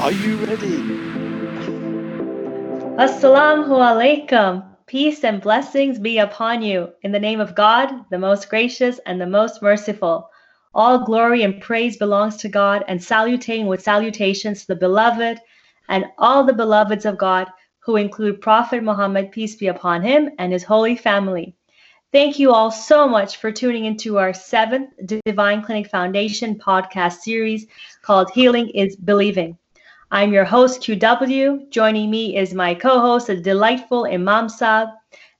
Are you ready? Assalamu alaikum. Peace and blessings be upon you. In the name of God, the most gracious and the most merciful. All glory and praise belongs to God, and saluting with salutations to the beloved and all the beloveds of God, who include Prophet Muhammad, peace be upon him, and his holy family. Thank you all so much for tuning into our seventh Divine Clinic Foundation podcast series called Healing is Believing. I'm your host, QW. Joining me is my co host, the delightful Imam Saab.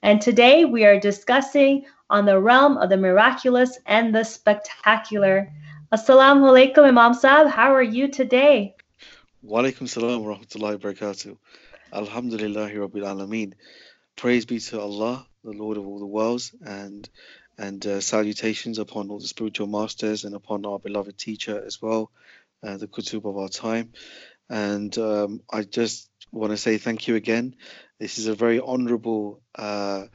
And today we are discussing on the realm of the miraculous and the spectacular. Assalamu alaikum, Imam Saab. How are you today? Wa alaikum salam wa rahmatullahi wa barakatuh. Alhamdulillahi rabbil alameen. Praise be to Allah, the Lord of all the worlds, and and uh, salutations upon all the spiritual masters and upon our beloved teacher as well, uh, the Kutub of our time. And um, I just want to say thank you again. This is a very honourable. Uh,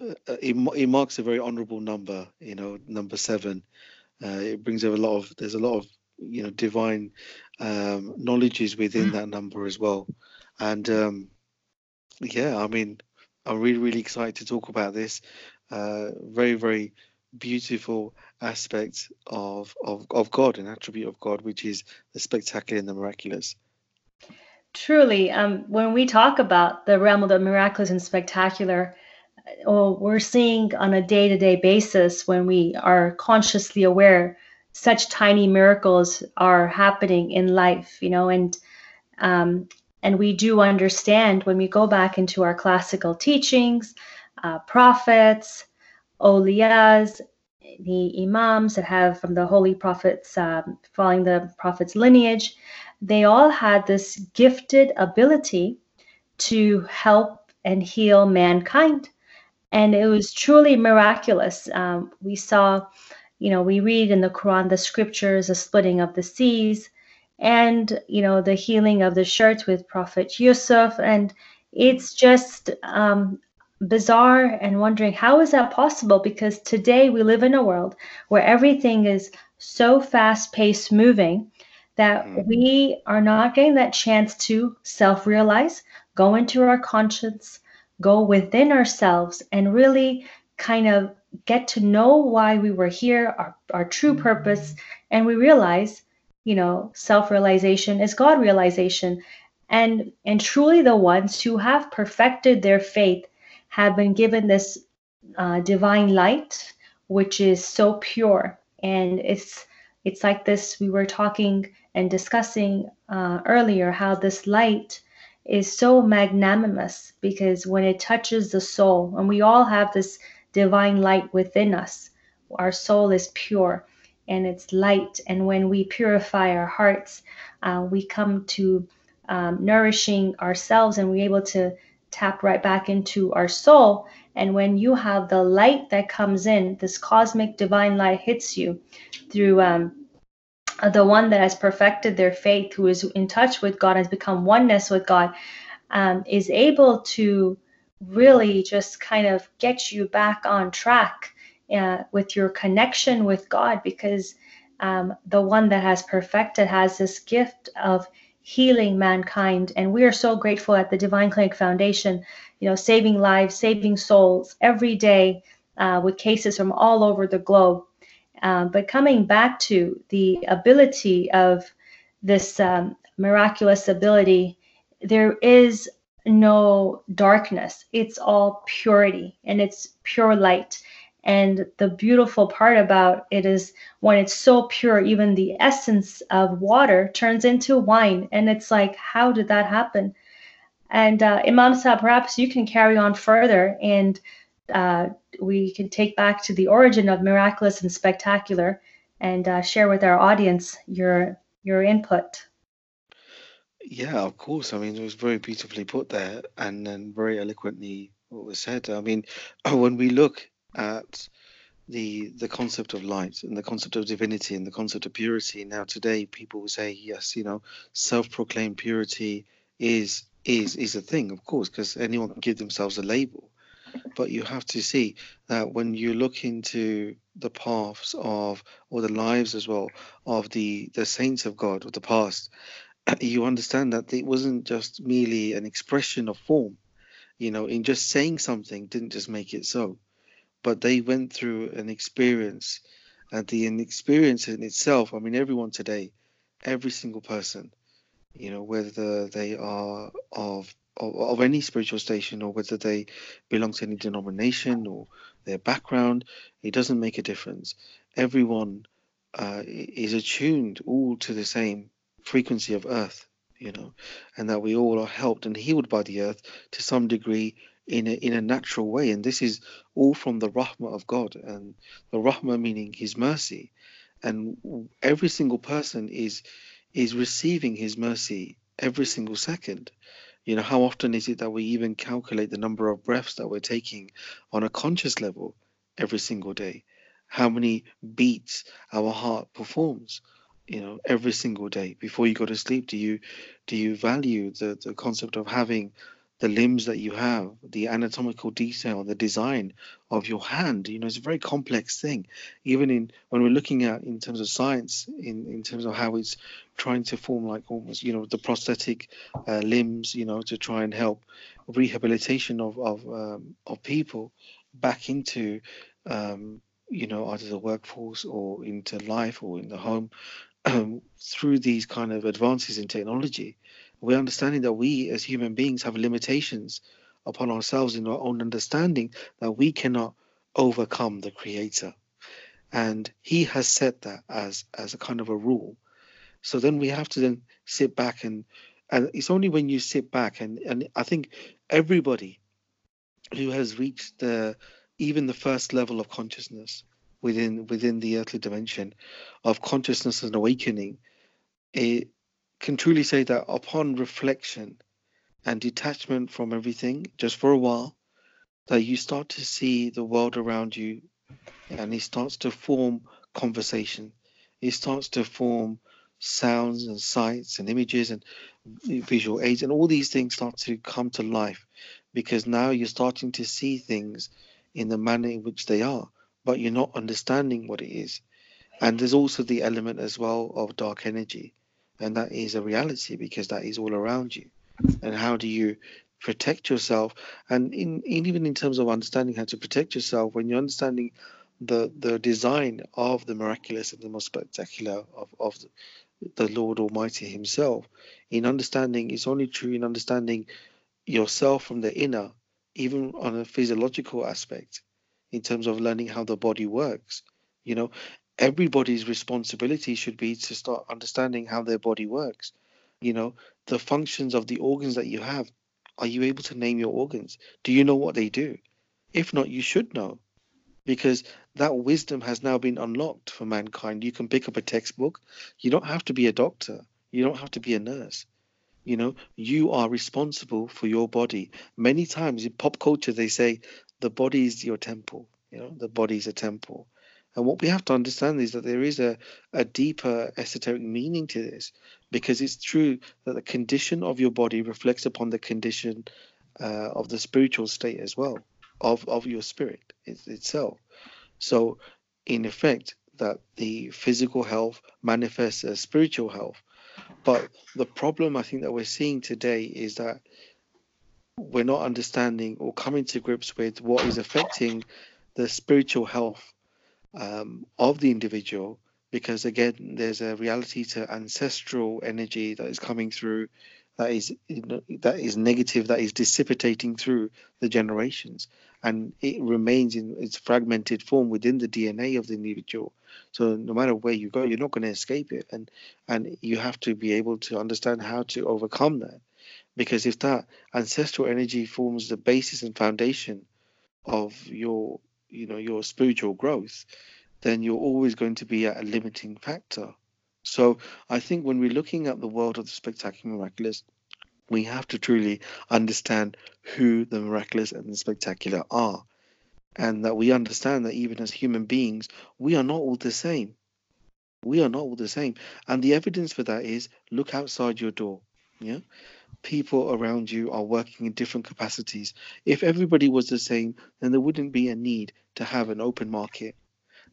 uh, it, it, marks a very honourable number. You know, number seven. Uh, it brings a lot of. There's a lot of you know divine um, knowledges within that number as well. And um, yeah, I mean, I'm really really excited to talk about this. Uh, very very beautiful aspect of, of, of God, an attribute of God, which is the spectacular and the miraculous. Truly, um, when we talk about the realm of the miraculous and spectacular, oh, we're seeing on a day to day basis when we are consciously aware such tiny miracles are happening in life, you know, and um, and we do understand when we go back into our classical teachings, uh, prophets, awliyas, the imams that have from the holy prophets, um, following the prophet's lineage, they all had this gifted ability to help and heal mankind. And it was truly miraculous. Um, we saw, you know, we read in the Quran the scriptures, the splitting of the seas, and, you know, the healing of the shirts with Prophet Yusuf. And it's just um, bizarre and wondering how is that possible? Because today we live in a world where everything is so fast paced moving that mm-hmm. we are not getting that chance to self realize go into our conscience go within ourselves and really kind of get to know why we were here our, our true purpose and we realize you know self realization is god realization. And and truly the ones who have perfected their faith have been given this uh, divine light, which is so pure. And it's it's like this. We were talking and discussing uh, earlier how this light is so magnanimous because when it touches the soul, and we all have this divine light within us, our soul is pure and it's light. And when we purify our hearts, uh, we come to um, nourishing ourselves and we're able to tap right back into our soul. And when you have the light that comes in, this cosmic divine light hits you through um, the one that has perfected their faith, who is in touch with God, has become oneness with God, um, is able to really just kind of get you back on track uh, with your connection with God because um, the one that has perfected has this gift of healing mankind. And we are so grateful at the Divine Clinic Foundation, you know, saving lives, saving souls every day uh, with cases from all over the globe. Um, but coming back to the ability of this um, miraculous ability, there is no darkness. It's all purity and it's pure light. And the beautiful part about it is when it's so pure, even the essence of water turns into wine. And it's like, how did that happen? And uh, Imam Saab, perhaps you can carry on further and uh, we can take back to the origin of miraculous and spectacular and uh, share with our audience your your input. Yeah, of course. I mean, it was very beautifully put there and, and very eloquently what was said. I mean, when we look at the the concept of light and the concept of divinity and the concept of purity. Now today people will say, yes, you know, self-proclaimed purity is is is a thing, of course, because anyone can give themselves a label. But you have to see that when you look into the paths of or the lives as well of the the saints of God of the past, you understand that it wasn't just merely an expression of form. You know, in just saying something didn't just make it so, but they went through an experience, and the experience in itself. I mean, everyone today, every single person, you know, whether they are of of, of any spiritual station or whether they belong to any denomination or their background, it doesn't make a difference. Everyone uh, is attuned all to the same frequency of earth, you know, and that we all are helped and healed by the earth to some degree in a, in a natural way. And this is all from the rahmah of God, and the rahmah meaning His mercy. And every single person is is receiving His mercy every single second. You know, how often is it that we even calculate the number of breaths that we're taking on a conscious level every single day? How many beats our heart performs? you know every single day before you go to sleep do you do you value the the concept of having the limbs that you have the anatomical detail the design of your hand you know it's a very complex thing. Even in when we're looking at in terms of science in in terms of how it's trying to form like almost you know the prosthetic uh, limbs you know to try and help rehabilitation of of um, of people back into um, you know either the workforce or into life or in the home um, through these kind of advances in technology, we're understanding that we as human beings have limitations upon ourselves in our own understanding that we cannot overcome the creator. And he has set that as as a kind of a rule. So then we have to then sit back and and it's only when you sit back and and i think everybody who has reached the even the first level of consciousness within within the earthly dimension of consciousness and awakening, it can truly say that upon reflection and detachment from everything, just for a while, that you start to see the world around you and it starts to form conversation. It starts to form sounds and sights and images and visual aids and all these things start to come to life because now you're starting to see things in the manner in which they are but you're not understanding what it is. And there's also the element as well of dark energy. And that is a reality because that is all around you. And how do you protect yourself? And in, in even in terms of understanding how to protect yourself, when you're understanding the the design of the miraculous and the most spectacular of, of the Lord Almighty Himself, in understanding it's only true in understanding yourself from the inner, even on a physiological aspect in terms of learning how the body works. You know, everybody's responsibility should be to start understanding how their body works. You know, the functions of the organs that you have. Are you able to name your organs? Do you know what they do? If not, you should know because that wisdom has now been unlocked for mankind. You can pick up a textbook. You don't have to be a doctor. You don't have to be a nurse. You know, you are responsible for your body. Many times in pop culture, they say the body is your temple. You know, the body is a temple. And what we have to understand is that there is a, a deeper esoteric meaning to this because it's true that the condition of your body reflects upon the condition uh, of the spiritual state as well, of, of your spirit itself. So, in effect, that the physical health manifests as spiritual health. But the problem I think that we're seeing today is that we're not understanding or coming to grips with what is affecting the spiritual health um, of the individual because again there's a reality to ancestral energy that is coming through that is that is negative that is dissipating through the generations. And it remains in its fragmented form within the DNA of the individual. So no matter where you go you're not going to escape it. And and you have to be able to understand how to overcome that. Because if that ancestral energy forms the basis and foundation of your you know your spiritual growth then you're always going to be at a limiting factor. So i think when we're looking at the world of the spectacular miraculous we have to truly understand who the miraculous and the spectacular are and that we understand that even as human beings we are not all the same. We are not all the same. And the evidence for that is look outside your door yeah people around you are working in different capacities. If everybody was the same, then there wouldn't be a need to have an open market.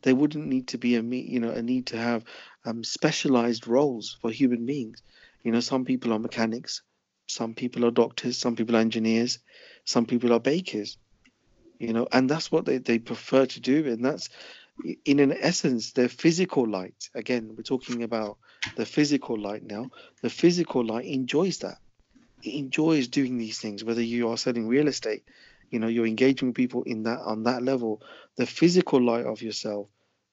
There wouldn't need to be a you know a need to have um, specialized roles for human beings. You know, some people are mechanics, some people are doctors, some people are engineers, some people are bakers. You know, and that's what they, they prefer to do. And that's in an essence, their physical light. Again, we're talking about the physical light now. The physical light enjoys that. Enjoys doing these things, whether you are selling real estate, you know, you're engaging people in that on that level. The physical light of yourself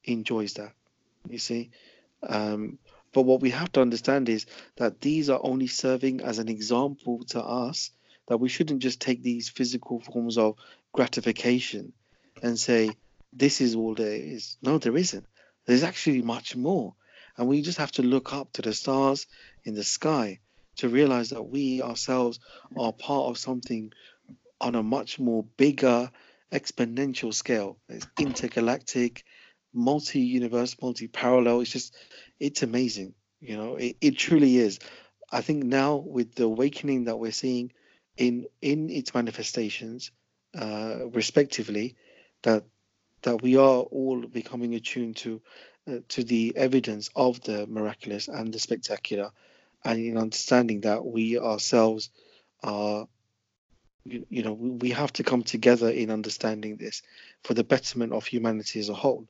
enjoys that. You see? Um, but what we have to understand is that these are only serving as an example to us that we shouldn't just take these physical forms of gratification and say, this is all there is. No, there isn't. There's actually much more. And we just have to look up to the stars in the sky to realize that we ourselves are part of something on a much more bigger exponential scale. It's intergalactic, multi-universe, multi-parallel. It's just, it's amazing. You know, it, it truly is. I think now with the awakening that we're seeing in in its manifestations, uh, respectively, that that we are all becoming attuned to uh, to the evidence of the miraculous and the spectacular, and in understanding that we ourselves are you, you know we have to come together in understanding this for the betterment of humanity as a whole.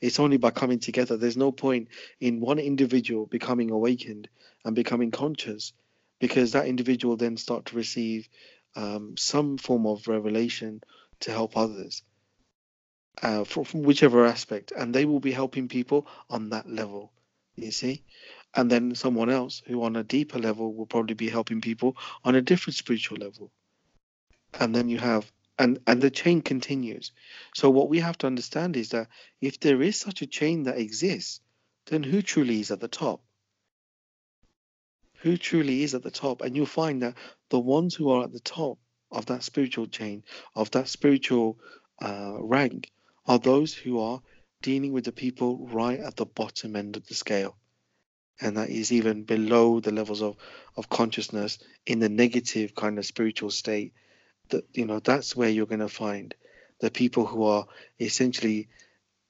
It's only by coming together. There's no point in one individual becoming awakened and becoming conscious because that individual then start to receive um, some form of revelation to help others uh, from, from whichever aspect and they will be helping people on that level you see and then someone else who on a deeper level will probably be helping people on a different spiritual level. And then you have and and the chain continues. So what we have to understand is that if there is such a chain that exists then who truly is at the top? Who truly is at the top? And you'll find that the ones who are at the top of that spiritual chain of that spiritual uh, rank are those who are dealing with the people right at the bottom end of the scale and that is even below the levels of, of consciousness in the negative kind of spiritual state that you know that's where you're going to find the people who are essentially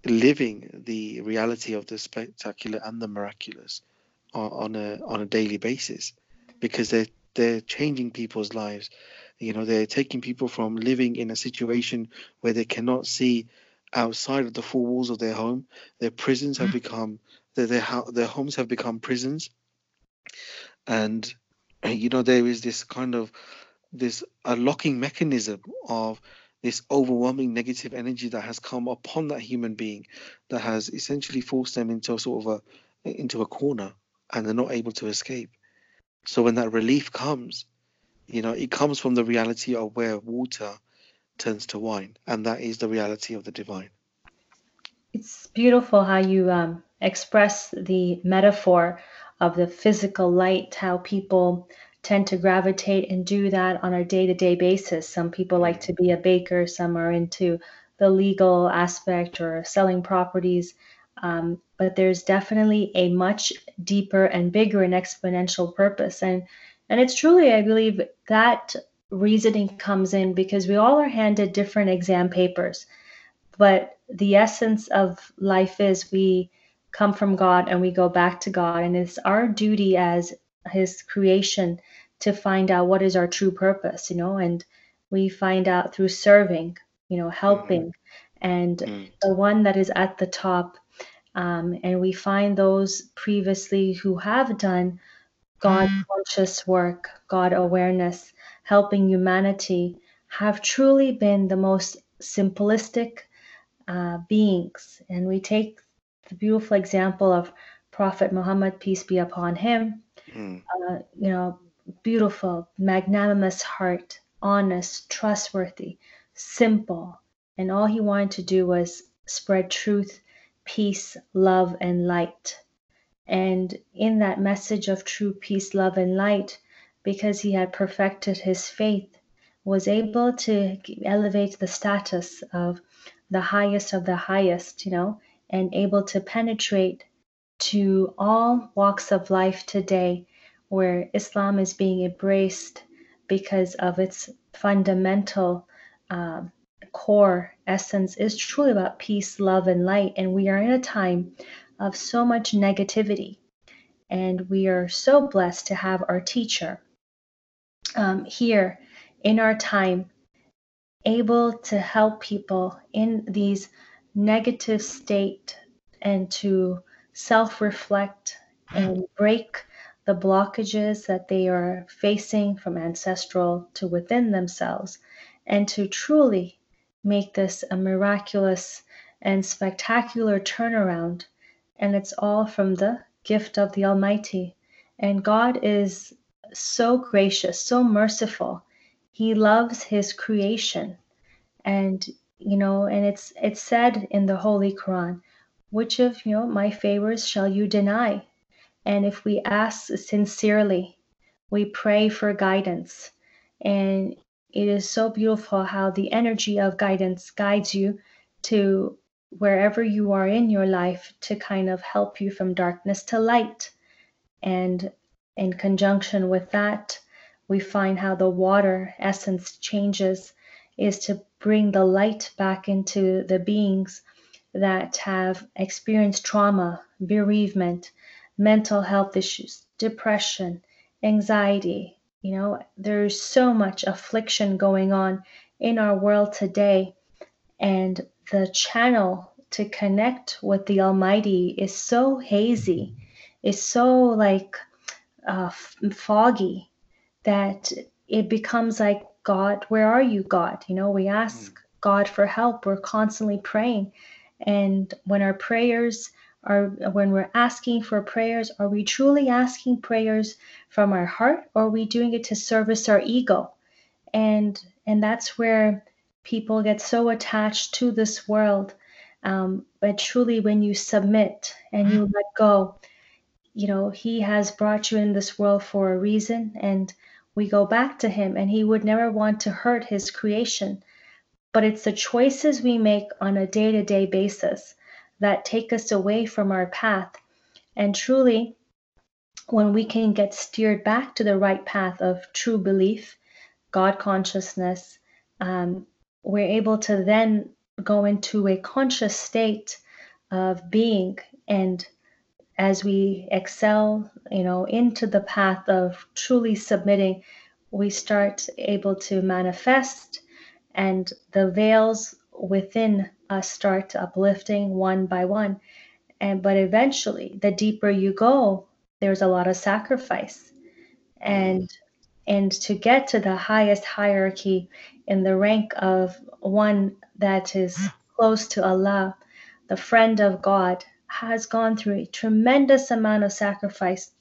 living the reality of the spectacular and the miraculous on a on a daily basis because they're they're changing people's lives. You know they're taking people from living in a situation where they cannot see outside of the four walls of their home their prisons have mm. become their their, their homes have become prisons and you know there is this kind of this a locking mechanism of this overwhelming negative energy that has come upon that human being that has essentially forced them into a sort of a into a corner and they're not able to escape so when that relief comes you know it comes from the reality of where water turns to wine and that is the reality of the divine it's beautiful how you um, express the metaphor of the physical light how people tend to gravitate and do that on a day to day basis. Some people like to be a baker, some are into the legal aspect or selling properties. Um, but there's definitely a much deeper and bigger and exponential purpose. And and it's truly, I believe, that reasoning comes in because we all are handed different exam papers. But the essence of life is we come from God and we go back to God. And it's our duty as his creation to find out what is our true purpose, you know, and we find out through serving, you know, helping, mm-hmm. and mm. the one that is at the top. Um, and we find those previously who have done God mm. conscious work, God awareness, helping humanity, have truly been the most simplistic uh, beings. And we take the beautiful example of Prophet Muhammad, peace be upon him, Mm. Uh, you know, beautiful, magnanimous heart, honest, trustworthy, simple. And all he wanted to do was spread truth, peace, love, and light. And in that message of true peace, love, and light, because he had perfected his faith, was able to elevate the status of the highest of the highest, you know, and able to penetrate to all walks of life today where Islam is being embraced because of its fundamental uh, core essence is truly about peace, love, and light. And we are in a time of so much negativity. And we are so blessed to have our teacher um, here in our time, able to help people in these negative state and to self-reflect and break the blockages that they are facing from ancestral to within themselves and to truly make this a miraculous and spectacular turnaround. And it's all from the gift of the almighty. And god is so gracious so merciful. He loves his creation. And you know and it's it's said in the holy quran which of you know my favors shall you deny? And if we ask sincerely we pray for guidance. And it is so beautiful how the energy of guidance guides you to wherever you are in your life to kind of help you from darkness to light. And in conjunction with that we find how the water essence changes is to bring the light back into the beings that have experienced trauma, bereavement, mental health issues, depression, anxiety. You know, there's so much affliction going on in our world today. And the channel to connect with the Almighty is so hazy, is so like uh, foggy that it becomes like God, where are you, God? You know, we ask mm. God for help. We're constantly praying. And when our prayers are, when we're asking for prayers, are we truly asking prayers from our heart or are we doing it to service our ego? And, and that's where people get so attached to this world. Um, but truly, when you submit and you let go, you know, He has brought you in this world for a reason. And we go back to Him, and He would never want to hurt His creation. But it's the choices we make on a day to day basis that take us away from our path. And truly, when we can get steered back to the right path of true belief, God consciousness, um, we're able to then go into a conscious state of being and as we excel, you know, into the path of truly submitting, we start able to manifest and the veils within us start uplifting one by one. And but eventually, the deeper you go, there's a lot of sacrifice. And and to get to the highest hierarchy in the rank of one that is mm. close to Allah, the friend of God, has gone through a tremendous amount of sacrifice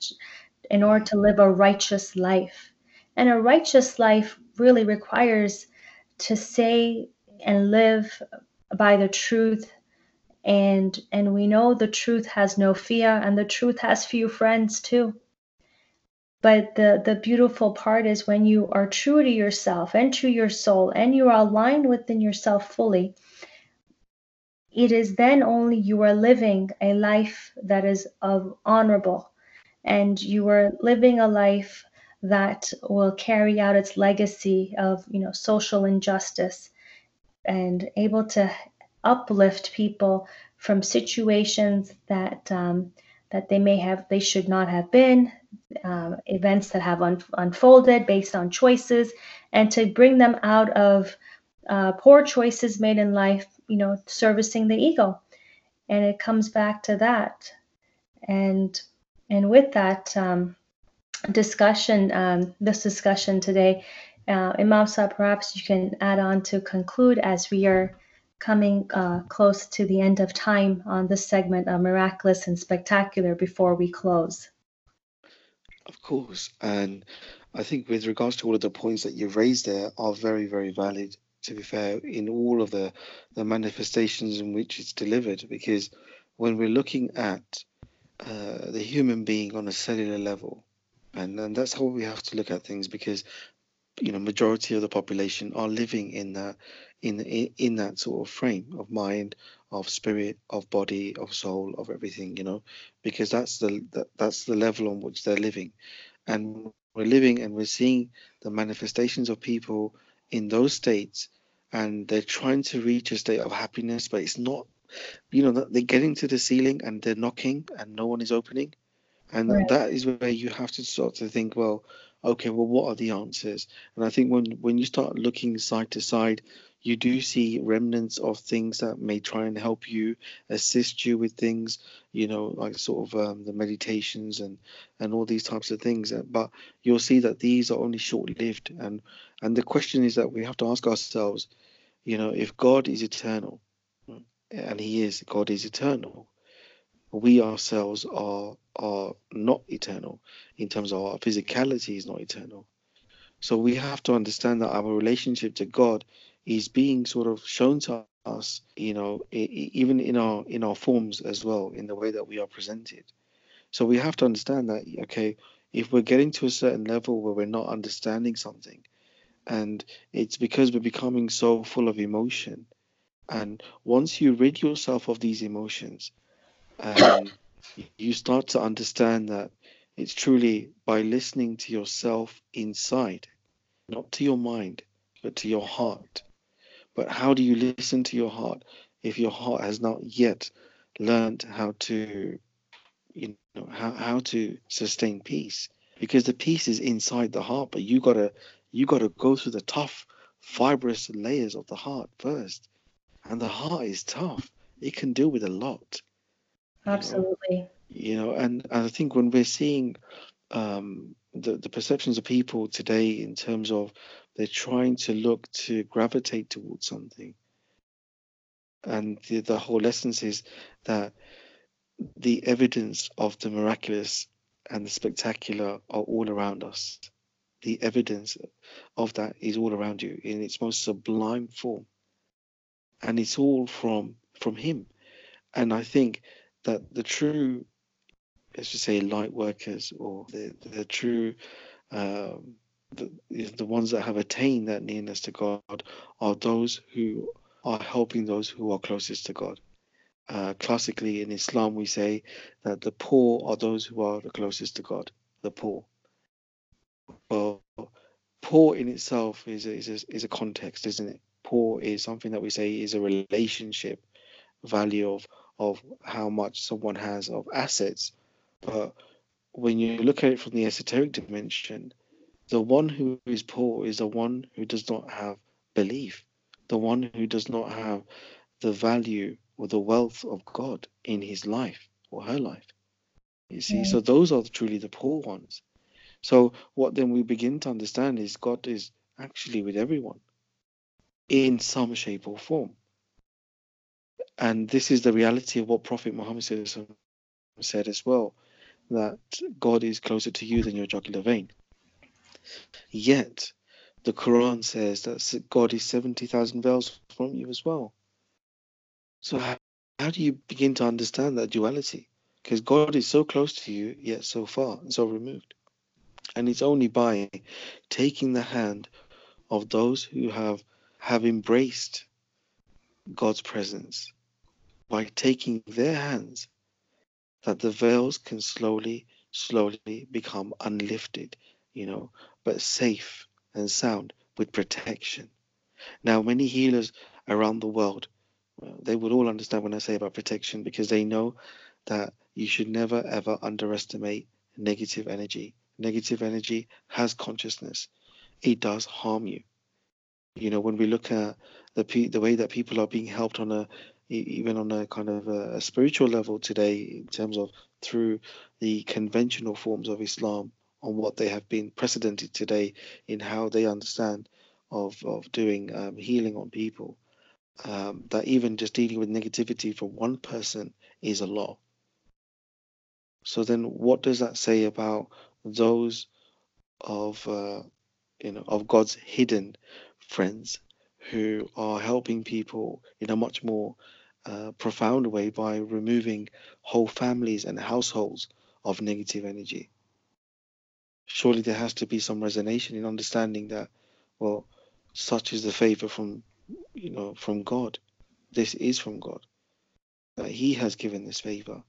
in order to live a righteous life. And a righteous life really requires to say and live by the truth and and we know the truth has no fear and the truth has few friends too but the the beautiful part is when you are true to yourself and to your soul and you are aligned within yourself fully it is then only you are living a life that is of honorable and you are living a life that will carry out its legacy of you know social injustice and able to uplift people from situations that um, that they may have they should not have been um, events that have un- unfolded based on choices and to bring them out of uh, poor choices made in life you know, servicing the ego. And it comes back to that. And and with that um, discussion, um, this discussion today, uh, Imam Saab, perhaps you can add on to conclude as we are coming uh, close to the end of time on this segment of miraculous and spectacular before we close. Of course, and I think with regards to all of the points that you've raised there are very, very valid to be fair, in all of the, the manifestations in which it's delivered. Because when we're looking at uh, the human being on a cellular level, and, and that's how we have to look at things because you know majority of the population are living in that in in, that sort of frame of mind of spirit of body of soul of everything you know because that's the that, that's the level on which they're living and we're living and we're seeing the manifestations of people in those states and they're trying to reach a state of happiness, but it's not, you know, they're getting to the ceiling and they're knocking and no one is opening. And Right. that is where you have to start to think, well, okay, well, what are the answers? And I think when when you start looking side to side, you do see remnants of things that may try and help you, assist you with things, you know, like sort of um, the meditations and and all these types of things. Uh, But you'll see that these are only short lived. And and the question is that we have to ask ourselves, you know, if God is eternal, and He is, God is eternal we ourselves are are not eternal in terms of our physicality is not eternal. So we have to understand that our relationship to god is being sort of shown to us you know even in our in our forms as well in the way that we are presented. So we have to understand that okay if we're getting to a certain level where we're not understanding something and it's because we're becoming so full of emotion and once you rid yourself of these emotions um, you start to understand that it's truly by listening to yourself inside, not to your mind, but to your heart. But how do you listen to your heart if your heart has not yet learned how to, you know, how, how to sustain peace? Because the peace is inside the heart, but you gotta you gotta go through the tough, fibrous layers of the heart first. And the heart is tough. It can deal with a lot. Absolutely. you know and, and i think when we're seeing um the, the perceptions of people today in terms of they're trying to look to gravitate towards something and the, the whole essence is that the evidence of the miraculous and the spectacular are all around us. The evidence of that is all around you in its most sublime form. And it's all from from him. And i think that the true let's just say light workers or the the true um, the, the ones that have attained that nearness to God are those who are helping those who are closest to God. Uh, classically in Islam, we say that the poor are those who are the closest to God. The poor. Well, poor in itself is a, is a, is a context, isn't it? Poor is something that we say is a relationship value of of how much someone has of assets but when you look at it from the esoteric dimension, the one who is poor is the one who does not have belief, the one who does not have the value or the wealth of God in his life or her life. You see, so those are truly the poor ones. So what then we begin to understand is God is actually with everyone in some shape or form. And this is the reality of what Prophet Muhammad said as well that God is closer to you than your jugular vein. Yet, the Quran says that God is 70,000 veils from you as well. So, how, how do you begin to understand that duality? Because God is so close to you, yet so far so removed. And it's only by taking the hand of those who have have embraced God's presence, by taking their hands that the veils can slowly, slowly become unlifted, you know, but safe and sound with protection. Now, many healers around the world, they would all understand when I say about protection because they know that you should never ever underestimate negative energy. Negative energy has consciousness. It does harm you. You know, when we look at the the way that people are being helped on a even on a kind of a, spiritual level today in terms of through the conventional forms of Islam on what they have been precedented today in how they understand of, of doing um, healing on people. Um, that even just dealing with negativity for one person is a lot. So then, what does that say about those of uh, you know of God's hidden friends who are helping people in a much more uh, profound way by removing whole families and households of negative energy. Surely there has to be some resonation in understanding that, well, such is the favor from, you know, from God. This is from God. That He has given this favor,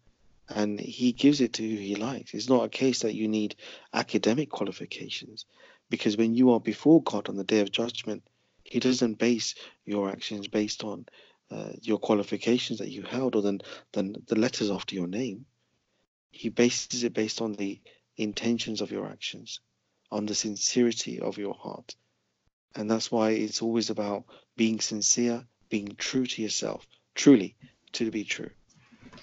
and He gives it to who He likes. It's not a case that you need academic qualifications, because when you are before God on the day of judgment, He doesn't base your actions based on uh, your qualifications that you held or than than the letters after your name He bases it based on the intentions of your actions, on the sincerity of your heart. And that's why it's always about being sincere, being true to yourself, truly to be true.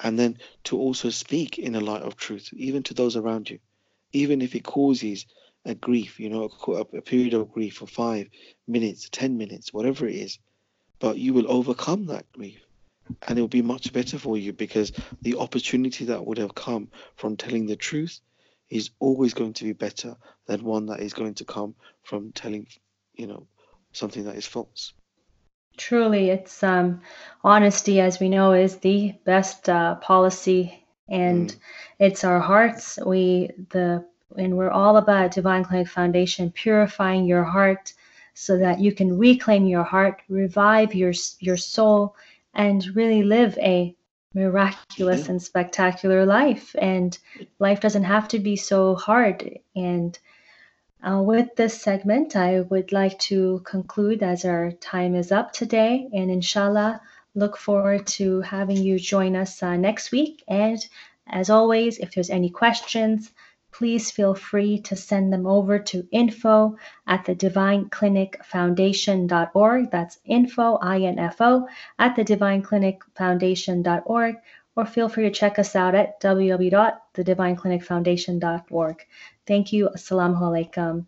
And then to also speak in a light of truth, even to those around you, even if it causes a grief, you know, a, a period of grief for five minutes, 10 minutes, whatever it is. But you will overcome that grief and it will be much better for you because the opportunity that would have come from telling the truth is always going to be better than one that is going to come from telling, you know, something that is false. Truly, it's um, honesty, as we know, is the best uh, policy, and mm. it's our hearts. We the and we're all about Divine Clinic Foundation purifying your heart so that you can reclaim your heart, revive your your soul, and really live a miraculous and spectacular life. And life doesn't have to be so hard. And uh, with this segment, I would like to conclude as our time is up today. And inshallah, look forward to having you join us uh, next week. And as always, if there's any questions, please feel free to send them over to info at the divineclinicfoundation.org. That's info, I-N-F-O, at the divineclinicfoundation.org. Or feel free to check us out at www.thedivineclinicfoundation.org. Thank you. Assalamu alaikum.